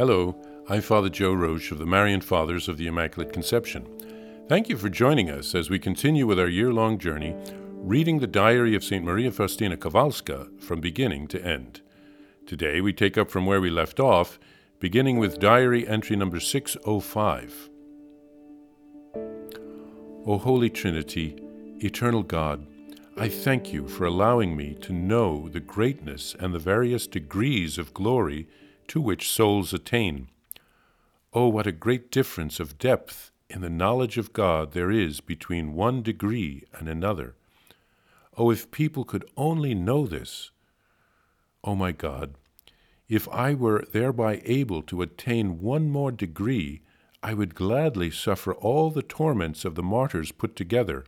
Hello, I'm Father Joe Roesch of the Marian Fathers of the Immaculate Conception. Thank you for joining us as we continue with our year long journey reading the diary of St. Maria Faustina Kowalska from beginning to end. Today we take up from where we left off, beginning with diary entry number 605. O Holy Trinity, Eternal God, I thank you for allowing me to know the greatness and the various degrees of glory to which souls attain. Oh, what a great difference of depth in the knowledge of God there is between one degree and another. Oh, if people could only know this! Oh, my God, if I were thereby able to attain one more degree, I would gladly suffer all the torments of the martyrs put together.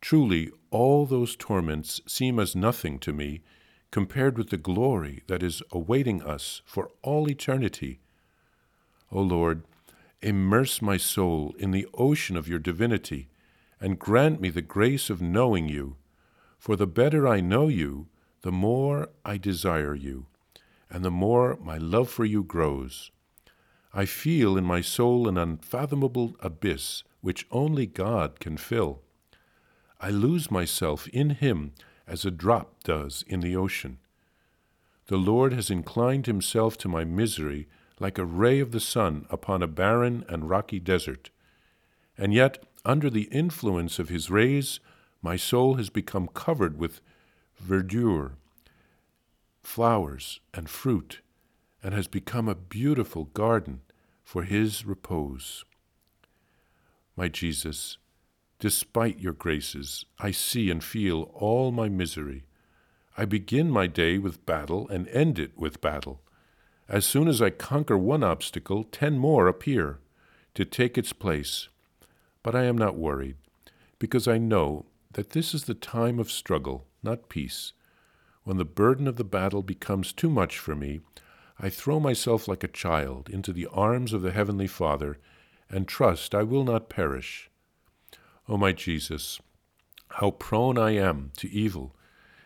Truly, all those torments seem as nothing to me compared with the glory that is awaiting us for all eternity. O Lord, immerse my soul in the ocean of your divinity, and grant me the grace of knowing you. For the better I know you, the more I desire you, and the more my love for you grows. I feel in my soul an unfathomable abyss which only God can fill. I lose myself in Him as a drop does in the ocean. The Lord has inclined Himself to my misery like a ray of the sun upon a barren and rocky desert. And yet, under the influence of His rays, my soul has become covered with verdure, flowers, and fruit and has become a beautiful garden for his repose. My Jesus, despite your graces, I see and feel all my misery. I begin my day with battle and end it with battle. As soon as I conquer one obstacle, ten more appear to take its place. But I am not worried, because I know that this is the time of struggle, not peace. When the burden of the battle becomes too much for me, I throw myself like a child into the arms of the Heavenly Father and trust I will not perish. O oh, my Jesus, how prone I am to evil,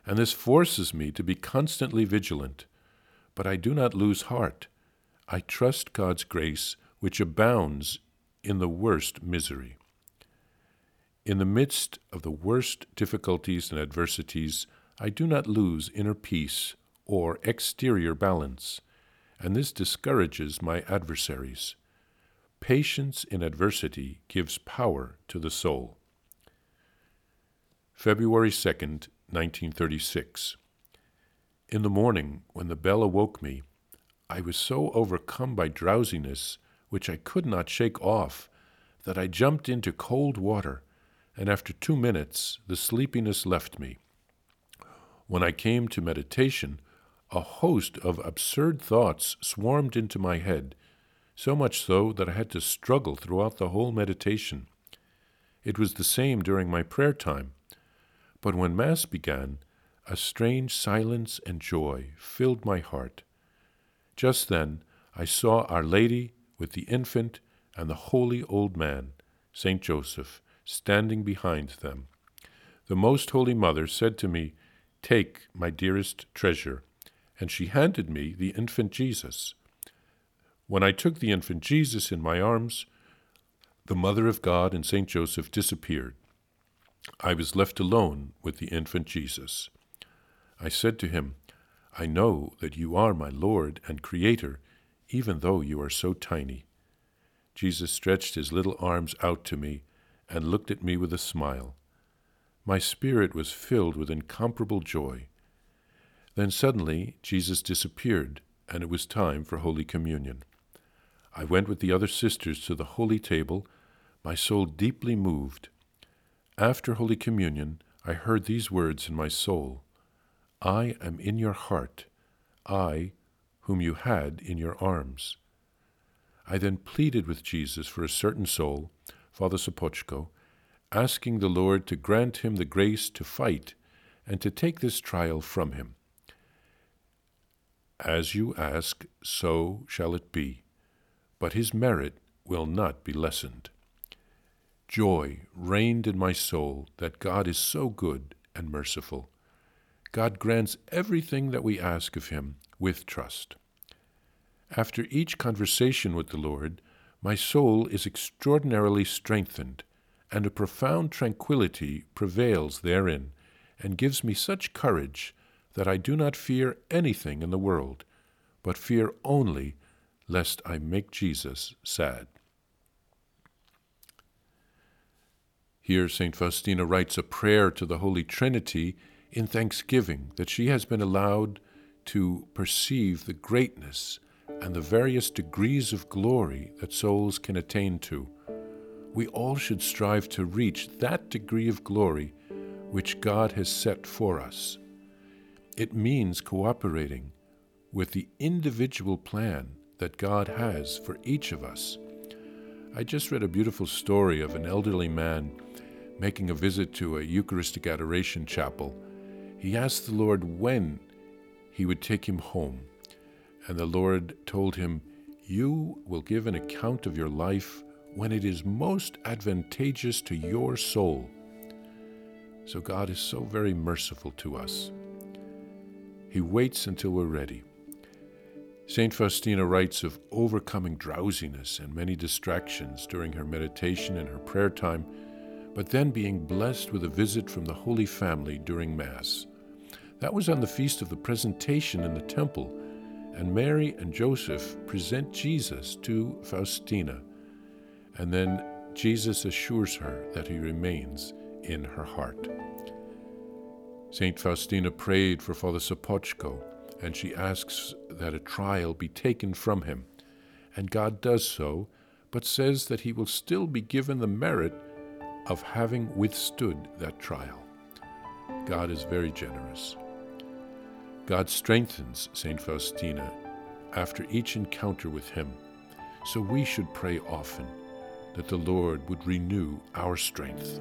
and this forces me to be constantly vigilant. But I do not lose heart. I trust God's grace, which abounds in the worst misery. In the midst of the worst difficulties and adversities, I do not lose inner peace or exterior balance, and this discourages my adversaries. Patience in adversity gives power to the soul. February 2nd, 1936. In the morning, when the bell awoke me, I was so overcome by drowsiness, which I could not shake off, that I jumped into cold water, and after two minutes the sleepiness left me. When I came to meditation, a host of absurd thoughts swarmed into my head, so much so that I had to struggle throughout the whole meditation. It was the same during my prayer time. But when Mass began, a strange silence and joy filled my heart. Just then I saw Our Lady with the infant and the holy old man, Saint Joseph, standing behind them. The Most Holy Mother said to me, Take, my dearest treasure, and she handed me the infant Jesus. When I took the infant Jesus in my arms, the Mother of God and Saint Joseph disappeared. I was left alone with the infant Jesus. I said to him, I know that you are my Lord and Creator, even though you are so tiny. Jesus stretched his little arms out to me and looked at me with a smile. My spirit was filled with incomparable joy. Then suddenly Jesus disappeared, and it was time for Holy Communion. I went with the other sisters to the holy table, my soul deeply moved. After Holy Communion, I heard these words in my soul I am in your heart, I, whom you had in your arms. I then pleaded with Jesus for a certain soul, Father Sopocko, asking the Lord to grant him the grace to fight and to take this trial from him. As you ask, so shall it be, but his merit will not be lessened. Joy reigned in my soul that God is so good and merciful. God grants everything that we ask of him with trust. After each conversation with the Lord, my soul is extraordinarily strengthened, and a profound tranquillity prevails therein, and gives me such courage that I do not fear anything in the world, but fear only lest I make Jesus sad. Here, St. Faustina writes a prayer to the Holy Trinity in thanksgiving that she has been allowed to perceive the greatness and the various degrees of glory that souls can attain to. We all should strive to reach that degree of glory which God has set for us. It means cooperating with the individual plan that God has for each of us. I just read a beautiful story of an elderly man making a visit to a Eucharistic adoration chapel. He asked the Lord when he would take him home. And the Lord told him, You will give an account of your life when it is most advantageous to your soul. So God is so very merciful to us. He waits until we're ready. St. Faustina writes of overcoming drowsiness and many distractions during her meditation and her prayer time, but then being blessed with a visit from the Holy Family during Mass. That was on the feast of the presentation in the temple and Mary and Joseph present Jesus to Faustina, and then Jesus assures her that he remains in her heart. St. Faustina prayed for Father Sopocko, and she asks that a trial be taken from him. And God does so, but says that he will still be given the merit of having withstood that trial. God is very generous. God strengthens St. Faustina after each encounter with Him, so we should pray often that the Lord would renew our strength.